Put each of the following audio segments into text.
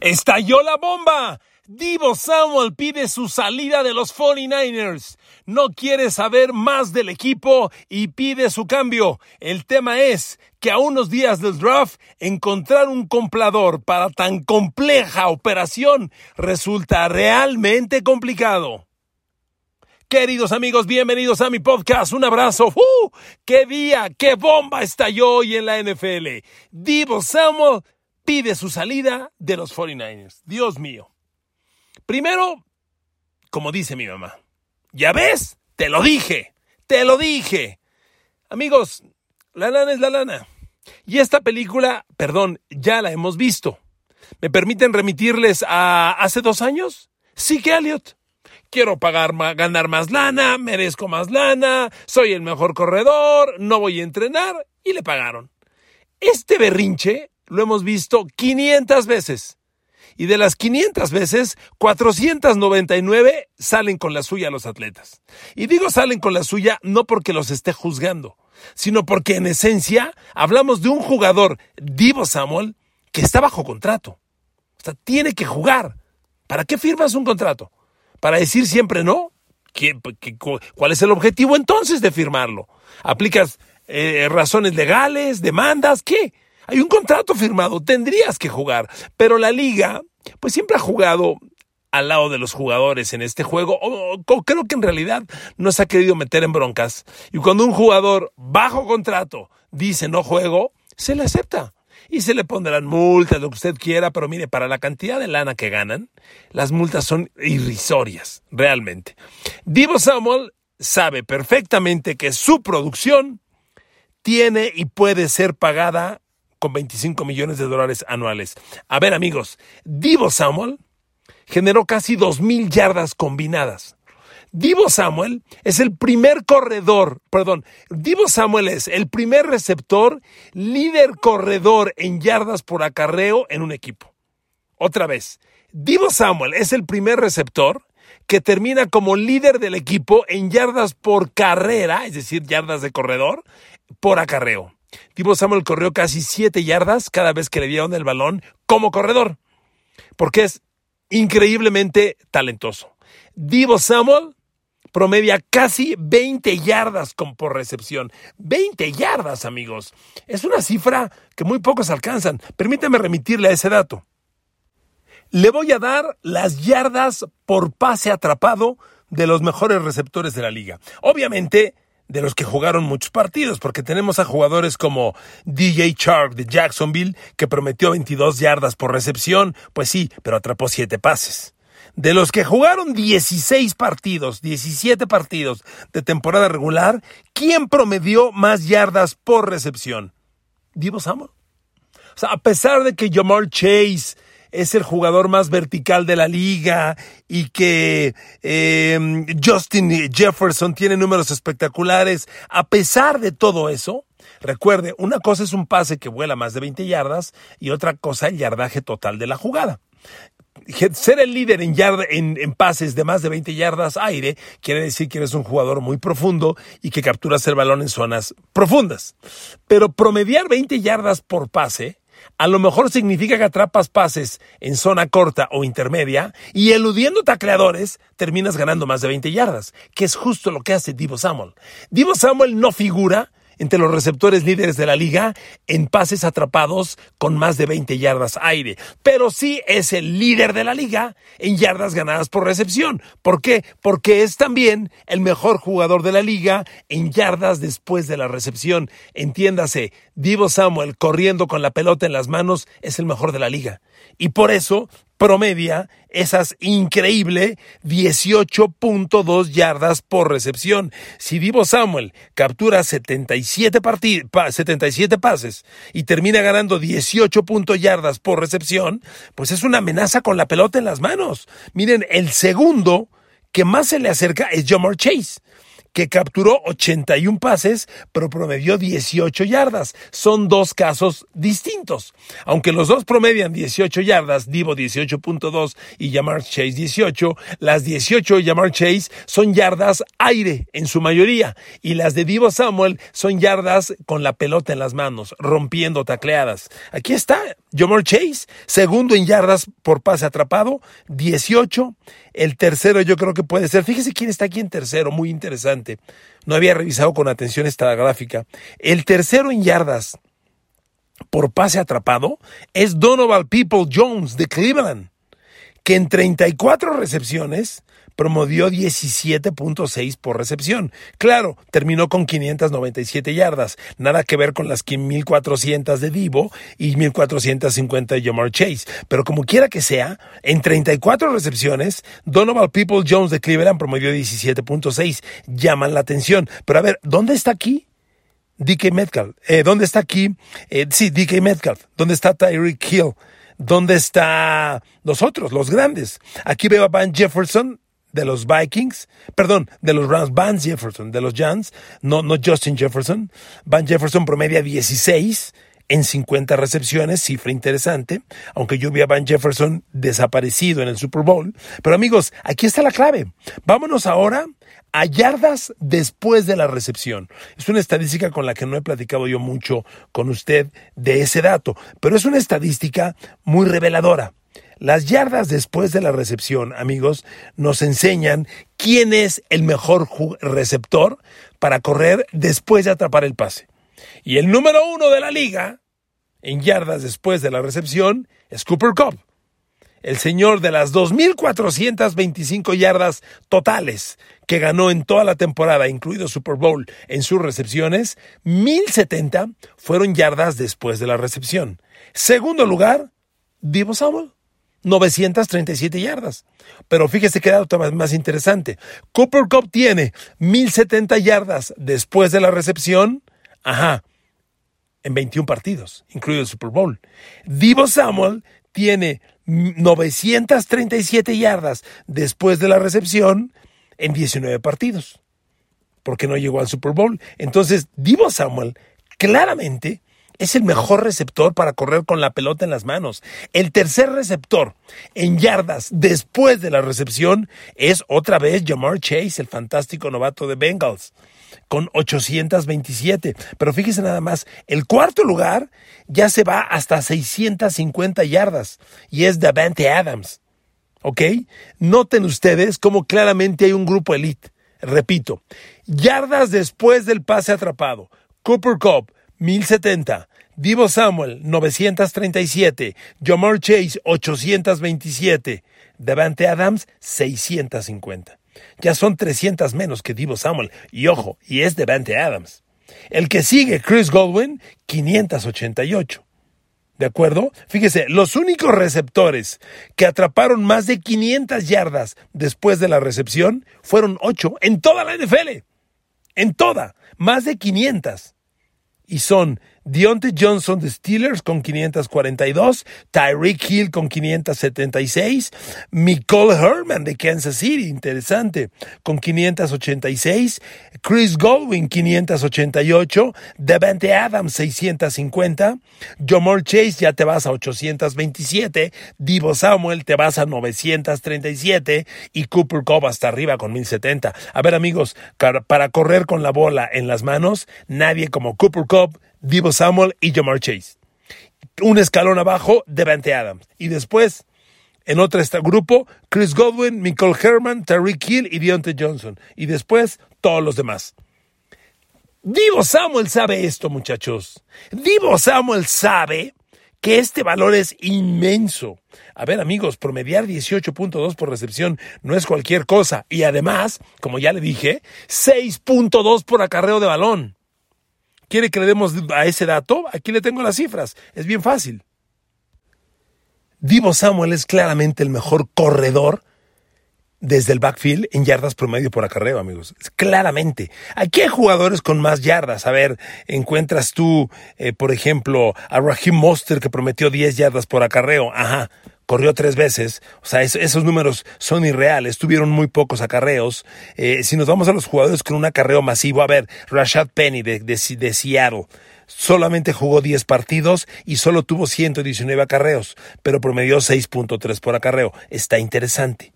Estalló la bomba. Divo Samuel pide su salida de los 49ers. No quiere saber más del equipo y pide su cambio. El tema es que a unos días del draft, encontrar un comprador para tan compleja operación resulta realmente complicado. Queridos amigos, bienvenidos a mi podcast. Un abrazo. ¡Uh! ¡Qué día! ¡Qué bomba estalló hoy en la NFL! Divo Samuel pide su salida de los 49ers. Dios mío. Primero, como dice mi mamá, ya ves, te lo dije, te lo dije. Amigos, la lana es la lana. Y esta película, perdón, ya la hemos visto. ¿Me permiten remitirles a hace dos años? Sí que Elliot. Quiero pagar, ganar más lana, merezco más lana, soy el mejor corredor, no voy a entrenar y le pagaron. Este berrinche lo hemos visto 500 veces. Y de las 500 veces, 499 salen con la suya los atletas. Y digo salen con la suya no porque los esté juzgando, sino porque en esencia hablamos de un jugador, Divo Samuel, que está bajo contrato. O sea, tiene que jugar. ¿Para qué firmas un contrato? ¿Para decir siempre no? cuál es el objetivo entonces de firmarlo? ¿Aplicas eh, razones legales, demandas? ¿Qué? Hay un contrato firmado, tendrías que jugar, pero la liga pues siempre ha jugado al lado de los jugadores en este juego, creo que en realidad no se ha querido meter en broncas. Y cuando un jugador bajo contrato dice no juego, se le acepta. Y se le pondrán multas, lo que usted quiera, pero mire, para la cantidad de lana que ganan, las multas son irrisorias, realmente. Divo Samuel sabe perfectamente que su producción tiene y puede ser pagada con 25 millones de dólares anuales. A ver amigos, Divo Samuel generó casi 2.000 yardas combinadas. Divo Samuel es el primer corredor, perdón, Divo Samuel es el primer receptor, líder corredor en yardas por acarreo en un equipo. Otra vez, Divo Samuel es el primer receptor que termina como líder del equipo en yardas por carrera, es decir, yardas de corredor, por acarreo. Divo Samuel corrió casi 7 yardas cada vez que le dieron el balón como corredor, porque es increíblemente talentoso. Divo Samuel promedia casi 20 yardas por recepción. 20 yardas, amigos. Es una cifra que muy pocos alcanzan. Permítame remitirle a ese dato. Le voy a dar las yardas por pase atrapado de los mejores receptores de la liga. Obviamente, de los que jugaron muchos partidos, porque tenemos a jugadores como DJ Chark de Jacksonville, que prometió 22 yardas por recepción, pues sí, pero atrapó 7 pases. De los que jugaron 16 partidos, 17 partidos de temporada regular, ¿quién promedió más yardas por recepción? Divo Samuel. O sea, a pesar de que Jamar Chase es el jugador más vertical de la liga y que eh, Justin Jefferson tiene números espectaculares. A pesar de todo eso, recuerde, una cosa es un pase que vuela más de 20 yardas y otra cosa el yardaje total de la jugada ser el líder en, en, pases de más de 20 yardas aire quiere decir que eres un jugador muy profundo y que capturas el balón en zonas profundas. Pero promediar 20 yardas por pase a lo mejor significa que atrapas pases en zona corta o intermedia y eludiendo tacleadores terminas ganando más de 20 yardas, que es justo lo que hace Divo Samuel. Divo Samuel no figura entre los receptores líderes de la liga en pases atrapados con más de 20 yardas aire, pero sí es el líder de la liga en yardas ganadas por recepción. ¿Por qué? Porque es también el mejor jugador de la liga en yardas después de la recepción. Entiéndase, Divo Samuel corriendo con la pelota en las manos es el mejor de la liga. Y por eso promedia esas increíble 18.2 yardas por recepción. Si Divo Samuel captura 77, 77 pases y termina ganando 18 yardas por recepción, pues es una amenaza con la pelota en las manos. Miren, el segundo que más se le acerca es Jamar Chase que capturó 81 pases, pero promedió 18 yardas. Son dos casos distintos. Aunque los dos promedian 18 yardas, Divo 18.2 y Jamar Chase 18, las 18 de Jamar Chase son yardas aire en su mayoría y las de Divo Samuel son yardas con la pelota en las manos, rompiendo tacleadas. Aquí está Jamar Chase, segundo en yardas por pase atrapado, 18. El tercero yo creo que puede ser. Fíjese quién está aquí en tercero, muy interesante. No había revisado con atención esta gráfica. El tercero en yardas por pase atrapado es Donovan People Jones de Cleveland, que en 34 recepciones promovió 17.6 por recepción. Claro, terminó con 597 yardas, nada que ver con las 1400 de Divo y 1450 de Jamar Chase. Pero como quiera que sea, en 34 recepciones, Donovan People Jones de Cleveland promovió 17.6. Llaman la atención. Pero a ver, ¿dónde está aquí? DK Metcalf. Eh, ¿Dónde está aquí? Eh, sí, DK Metcalf. ¿Dónde está Tyreek Hill? ¿Dónde está los otros, los grandes? Aquí veo a Van Jefferson de los Vikings, perdón, de los Rams, Van Jefferson, de los Giants, no, no Justin Jefferson. Van Jefferson promedia 16 en 50 recepciones, cifra interesante, aunque yo vi a Van Jefferson desaparecido en el Super Bowl. Pero amigos, aquí está la clave. Vámonos ahora a yardas después de la recepción. Es una estadística con la que no he platicado yo mucho con usted de ese dato, pero es una estadística muy reveladora. Las yardas después de la recepción, amigos, nos enseñan quién es el mejor receptor para correr después de atrapar el pase. Y el número uno de la liga en yardas después de la recepción es Cooper Cup. El señor de las 2.425 yardas totales que ganó en toda la temporada, incluido Super Bowl, en sus recepciones, 1.070 fueron yardas después de la recepción. Segundo lugar, Divo Samuel. 937 yardas. Pero fíjese que dato más interesante. Cooper Cup tiene 1070 yardas después de la recepción. Ajá. En 21 partidos, incluido el Super Bowl. Divo Samuel tiene 937 yardas después de la recepción en 19 partidos. Porque no llegó al Super Bowl. Entonces, Divo Samuel claramente es el mejor receptor para correr con la pelota en las manos. El tercer receptor en yardas después de la recepción es otra vez Jamar Chase, el fantástico novato de Bengals, con 827. Pero fíjese nada más, el cuarto lugar ya se va hasta 650 yardas y es Davante Adams. ¿Ok? Noten ustedes cómo claramente hay un grupo elite. Repito, yardas después del pase atrapado. Cooper Cup, 1070. Divo Samuel, 937. Jamar Chase, 827. Devante Adams, 650. Ya son 300 menos que Divo Samuel. Y ojo, y es Devante Adams. El que sigue, Chris Godwin, 588. ¿De acuerdo? Fíjese, los únicos receptores que atraparon más de 500 yardas después de la recepción fueron 8 en toda la NFL. En toda, más de 500 y son Deontay Johnson de Steelers con 542, Tyreek Hill con 576, Nicole Herman de Kansas City, interesante, con 586, Chris Godwin 588, Devante Adams 650, Jomar Chase ya te vas a 827, Divo Samuel te vas a 937 y Cooper Cup hasta arriba con 1070. A ver amigos, para correr con la bola en las manos, nadie como Cooper Cup Divo Samuel y Jamar Chase. Un escalón abajo, Devante Adams. Y después, en otro grupo, Chris Godwin, Michael Herman, Tariq Hill y Deontay Johnson. Y después, todos los demás. Divo Samuel sabe esto, muchachos. Divo Samuel sabe que este valor es inmenso. A ver, amigos, promediar 18.2 por recepción no es cualquier cosa. Y además, como ya le dije, 6.2 por acarreo de balón. ¿Quiere que le demos a ese dato? Aquí le tengo las cifras. Es bien fácil. Divo Samuel es claramente el mejor corredor desde el backfield en yardas promedio por acarreo, amigos. Claramente. Aquí hay jugadores con más yardas. A ver, encuentras tú, eh, por ejemplo, a Raheem Monster que prometió 10 yardas por acarreo. Ajá corrió tres veces, o sea, esos números son irreales, tuvieron muy pocos acarreos. Eh, si nos vamos a los jugadores con un acarreo masivo, a ver, Rashad Penny de, de, Seattle, solamente jugó 10 partidos y solo tuvo 119 acarreos, pero promedió 6.3 por acarreo. Está interesante.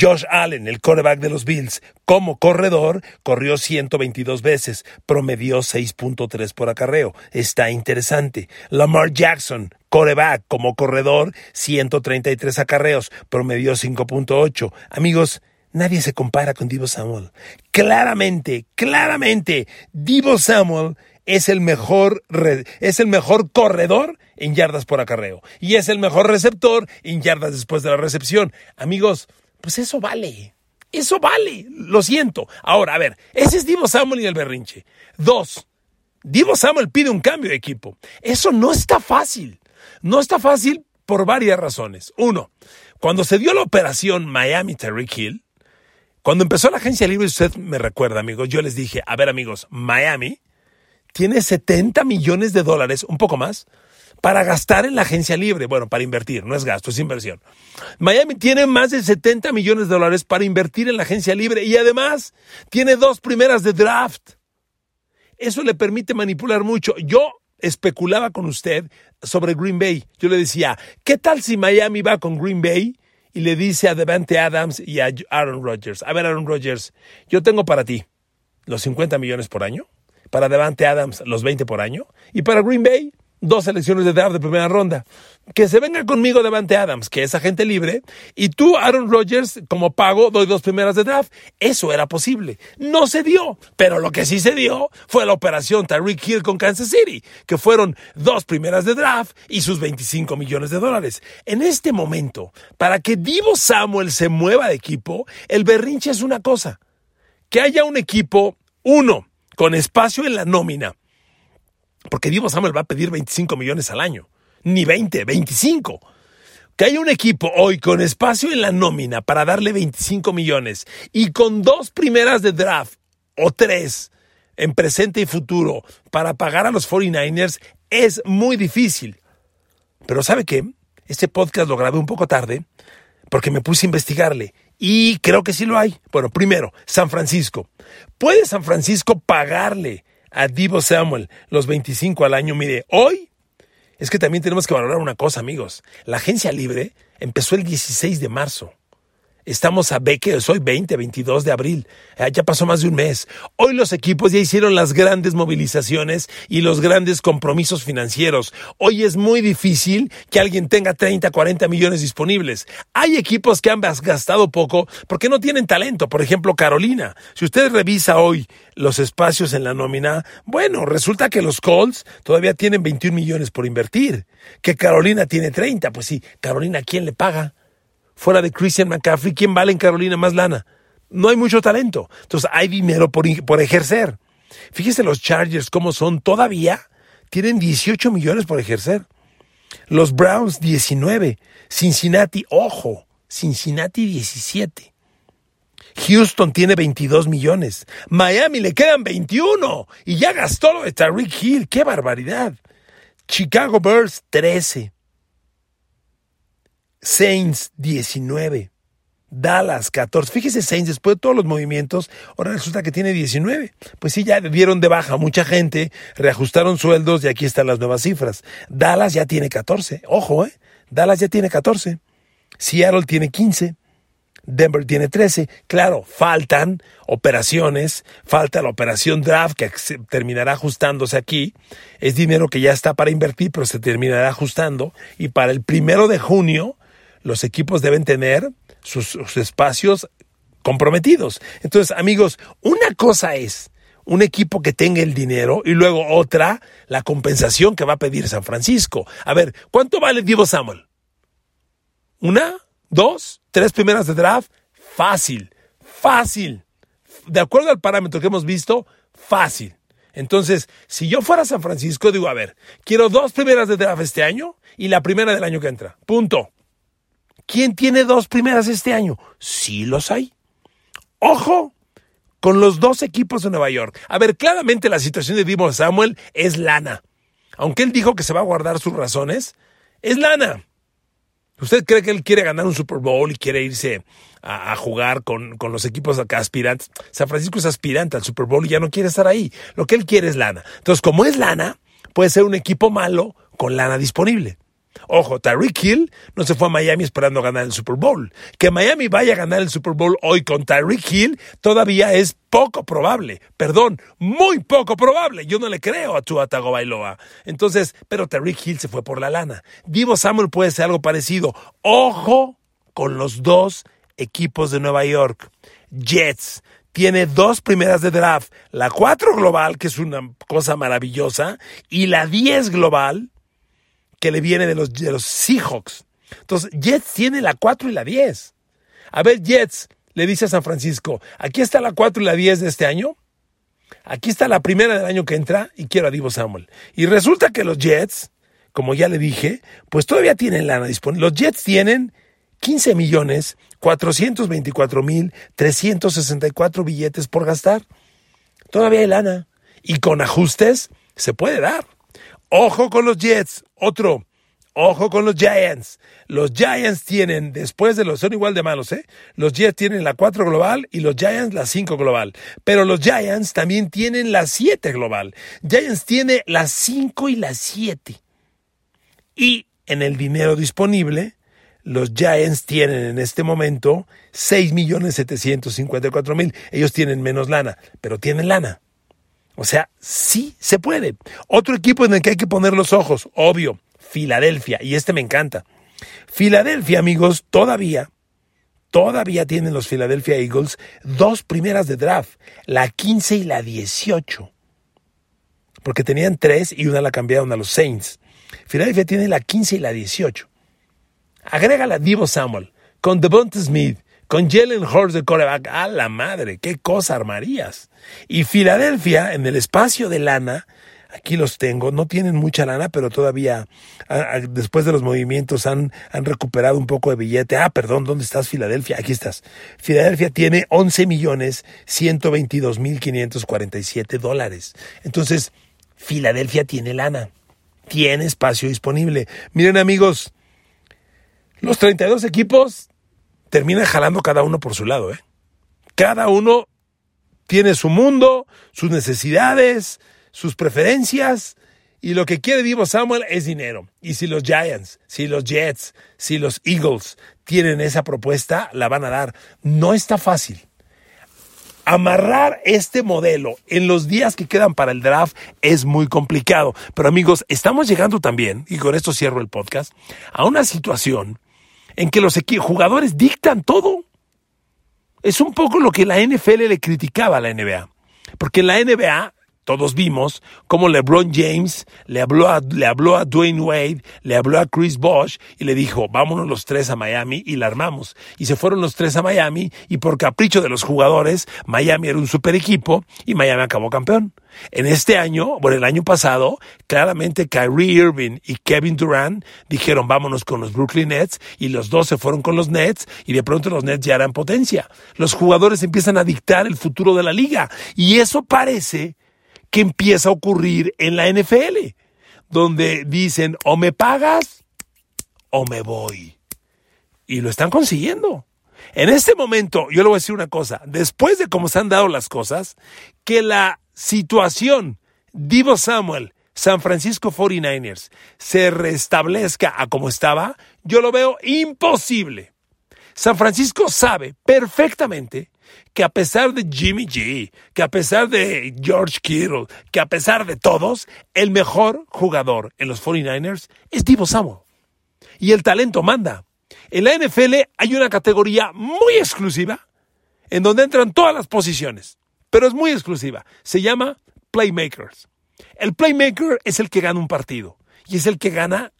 Josh Allen, el quarterback de los Bills, como corredor, corrió 122 veces, promedió 6.3 por acarreo. Está interesante. Lamar Jackson, quarterback, como corredor, 133 acarreos, promedió 5.8. Amigos, Nadie se compara con Divo Samuel. Claramente, claramente, Divo Samuel es el mejor, es el mejor corredor en yardas por acarreo y es el mejor receptor en yardas después de la recepción. Amigos, pues eso vale. Eso vale. Lo siento. Ahora, a ver, ese es Divo Samuel y el berrinche. Dos, Divo Samuel pide un cambio de equipo. Eso no está fácil. No está fácil por varias razones. Uno, cuando se dio la operación Miami Terry Hill, cuando empezó la agencia libre, usted me recuerda, amigos, yo les dije, a ver amigos, Miami tiene 70 millones de dólares, un poco más, para gastar en la agencia libre. Bueno, para invertir, no es gasto, es inversión. Miami tiene más de 70 millones de dólares para invertir en la agencia libre y además tiene dos primeras de draft. Eso le permite manipular mucho. Yo especulaba con usted sobre Green Bay. Yo le decía, ¿qué tal si Miami va con Green Bay y le dice a Devante Adams y a Aaron Rodgers, a ver Aaron Rodgers, yo tengo para ti los 50 millones por año, para Devante Adams los 20 por año y para Green Bay dos selecciones de draft de primera ronda. Que se venga conmigo Devante Adams, que es agente libre, y tú, Aaron Rodgers, como pago, doy dos primeras de draft. Eso era posible. No se dio, pero lo que sí se dio fue la operación Tyreek Hill con Kansas City, que fueron dos primeras de draft y sus 25 millones de dólares. En este momento, para que Divo Samuel se mueva de equipo, el berrinche es una cosa. Que haya un equipo, uno, con espacio en la nómina, porque Divo Samuel va a pedir 25 millones al año. Ni 20, 25. Que haya un equipo hoy con espacio en la nómina para darle 25 millones y con dos primeras de draft o tres en presente y futuro para pagar a los 49ers es muy difícil. Pero ¿sabe qué? Este podcast lo grabé un poco tarde porque me puse a investigarle y creo que sí lo hay. Bueno, primero, San Francisco. ¿Puede San Francisco pagarle a Divo Samuel los 25 al año. Mire, hoy es que también tenemos que valorar una cosa, amigos. La agencia libre empezó el 16 de marzo. Estamos a que hoy 20, 22 de abril. Ah, ya pasó más de un mes. Hoy los equipos ya hicieron las grandes movilizaciones y los grandes compromisos financieros. Hoy es muy difícil que alguien tenga 30, 40 millones disponibles. Hay equipos que han gastado poco porque no tienen talento. Por ejemplo, Carolina. Si usted revisa hoy los espacios en la nómina, bueno, resulta que los Colts todavía tienen 21 millones por invertir. Que Carolina tiene 30. Pues sí, Carolina, ¿quién le paga? Fuera de Christian McCaffrey, ¿quién vale en Carolina más lana? No hay mucho talento. Entonces hay dinero por, por ejercer. Fíjese los Chargers cómo son todavía. Tienen 18 millones por ejercer. Los Browns 19. Cincinnati, ojo, Cincinnati 17. Houston tiene 22 millones. Miami le quedan 21 y ya gastó lo de Tariq Hill. ¡Qué barbaridad! Chicago Bears 13. Saints 19. Dallas 14. Fíjese Saints, después de todos los movimientos, ahora resulta que tiene 19. Pues sí, ya dieron de baja mucha gente, reajustaron sueldos y aquí están las nuevas cifras. Dallas ya tiene 14. Ojo, ¿eh? Dallas ya tiene 14. Seattle tiene 15. Denver tiene 13. Claro, faltan operaciones, falta la operación draft que terminará ajustándose aquí. Es dinero que ya está para invertir, pero se terminará ajustando. Y para el primero de junio, los equipos deben tener sus, espacios comprometidos. Entonces, amigos, una cosa es un equipo que tenga el dinero y luego otra, la compensación que va a pedir San Francisco. A ver, ¿cuánto vale Divo Samuel? ¿Una? ¿Dos? ¿Tres primeras de draft? Fácil, fácil. De acuerdo al parámetro que hemos visto, fácil. Entonces, si yo fuera a San Francisco, digo, a ver, quiero dos primeras de draft este año y la primera del año que entra. Punto. ¿Quién tiene dos primeras este año? Sí los hay. Ojo con los dos equipos de Nueva York. A ver, claramente la situación de Divo Samuel es lana. Aunque él dijo que se va a guardar sus razones, es lana. ¿Usted cree que él quiere ganar un Super Bowl y quiere irse a, jugar con, con, los equipos aspirantes? San Francisco es aspirante al Super Bowl y ya no quiere estar ahí. Lo que él quiere es lana. Entonces, como es lana, puede ser un equipo malo con lana disponible. Ojo, Tyreek Hill no se fue a Miami esperando ganar el Super Bowl. Que Miami vaya a ganar el Super Bowl hoy con Tyreek Hill todavía es poco probable. Perdón, muy poco probable. Yo no le creo a Tua Tagovailoa. Entonces, pero Tyreek Hill se fue por la lana. Divo Samuel puede ser algo parecido. Ojo con los dos equipos de Nueva York. Jets tiene dos primeras de draft, la 4 global, que es una cosa maravillosa, y la 10 global, que le viene de los, de los Seahawks. Entonces, Jets tiene la 4 y la 10. A ver, Jets le dice a San Francisco, aquí está la 4 y la 10 de este año. Aquí está la primera del año que entra y quiero a Divo Samuel. Y resulta que los Jets, como ya le dije, pues todavía tienen lana disponible. Los Jets tienen 15 millones 424 mil 364 billetes por gastar. Todavía hay lana. Y con ajustes se puede dar. Ojo con los Jets. Otro. Ojo con los Giants. Los Giants tienen, después de los, son igual de malos, ¿eh? Los Jets tienen la 4 global y los Giants la 5 global. Pero los Giants también tienen la 7 global. Giants tiene la 5 y la 7. Y en el dinero disponible, los Giants tienen en este momento 6.754.000. Ellos tienen menos lana, pero tienen lana. O sea, sí se puede. Otro equipo en el que hay que poner los ojos, obvio, Filadelfia, y este me encanta. Filadelfia, amigos, todavía, todavía tienen los Philadelphia Eagles dos primeras de draft, la 15 y la 18. Porque tenían tres y una la cambiaron a los Saints. Filadelfia tiene la 15 y la 18. Agrégala Divo Samuel, con Devonta Smith, con Jalen Hurts de coreback. A la madre, qué cosa armarías. Y Filadelfia, en el espacio de lana, aquí los tengo, no tienen mucha lana, pero todavía después de los movimientos han, han recuperado un poco de billete. Ah, perdón, ¿dónde estás Filadelfia? Aquí estás. Filadelfia tiene 11 millones 122 mil 547 dólares. Entonces, Filadelfia tiene lana, tiene espacio disponible. Miren amigos, los 32 equipos terminan jalando cada uno por su lado, ¿eh? Cada uno tiene su mundo, sus necesidades, sus preferencias, y lo que quiere Divo Samuel es dinero. Y si los Giants, si los Jets, si los Eagles tienen esa propuesta, la van a dar. No está fácil. Amarrar este modelo en los días que quedan para el draft es muy complicado. Pero amigos, estamos llegando también, y con esto cierro el podcast, a una situación en que los jugadores dictan todo. Es un poco lo que la NFL le criticaba a la NBA. Porque en la NBA todos vimos cómo LeBron James le habló, a, le habló a Dwayne Wade, le habló a Chris Bosh y le dijo, vámonos los tres a Miami y la armamos. Y se fueron los tres a Miami y por capricho de los jugadores, Miami era un super equipo y Miami acabó campeón. En este año, bueno, el año pasado, claramente Kyrie Irving y Kevin Durant dijeron vámonos con los Brooklyn Nets y los dos se fueron con los Nets y de pronto los Nets ya eran potencia. Los jugadores empiezan a dictar el futuro de la liga y eso parece que empieza a ocurrir en la NFL, donde dicen o me pagas o me voy. Y lo están consiguiendo. En este momento, yo le voy a decir una cosa, después de cómo se han dado las cosas, que la situación Divo Samuel, San Francisco 49ers, se restablezca a como estaba, yo lo veo imposible. San Francisco sabe perfectamente que a pesar de Jimmy G, que a pesar de George Kittle, que a pesar de todos, el mejor jugador en los 49ers es Divo Samuel. Y el talento manda. En la NFL hay una categoría muy exclusiva en donde entran todas las posiciones, pero es muy exclusiva. Se llama Playmakers. El Playmaker es el que gana un partido y es el que gana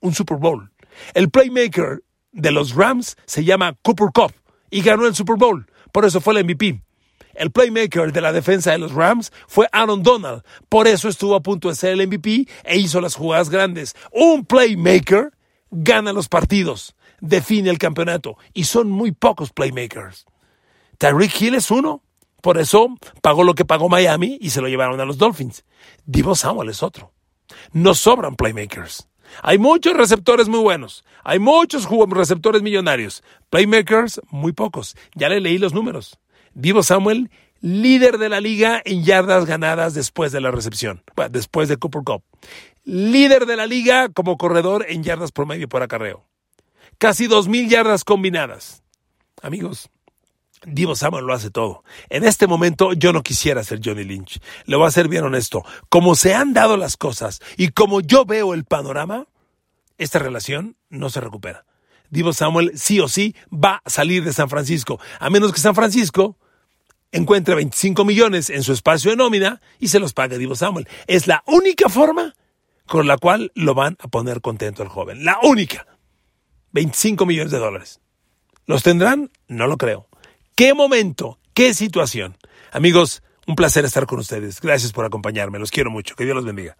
un Super Bowl. El Playmaker de los Rams se llama Cooper Cup y ganó el Super Bowl. Por eso fue el MVP. El playmaker de la defensa de los Rams fue Aaron Donald. Por eso estuvo a punto de ser el MVP e hizo las jugadas grandes. Un playmaker gana los partidos, define el campeonato y son muy pocos playmakers. Tyreek Hill es uno. Por eso pagó lo que pagó Miami y se lo llevaron a los Dolphins. Divo Samuel es otro. No sobran playmakers. Hay muchos receptores muy buenos. Hay muchos receptores millonarios. Playmakers, muy pocos. Ya le leí los números. Divo Samuel, líder de la liga en yardas ganadas después de la recepción, después de Cooper Cup. líder de la liga como corredor en yardas promedio por acarreo. Casi 2.000 yardas combinadas. Amigos, Divo Samuel lo hace todo. En este momento yo no quisiera ser Johnny Lynch. Le voy a ser bien honesto. Como se han dado las cosas y como yo veo el panorama, esta relación no se recupera. Divo Samuel sí o sí va a salir de San Francisco, a menos que San Francisco encuentre 25 millones en su espacio de nómina y se los pague Divo Samuel. Es la única forma con la cual lo van a poner contento al joven. La única. 25 millones de dólares. ¿Los tendrán? No lo creo. ¿Qué momento? ¿Qué situación? Amigos, un placer estar con ustedes. Gracias por acompañarme. Los quiero mucho. Que Dios los bendiga.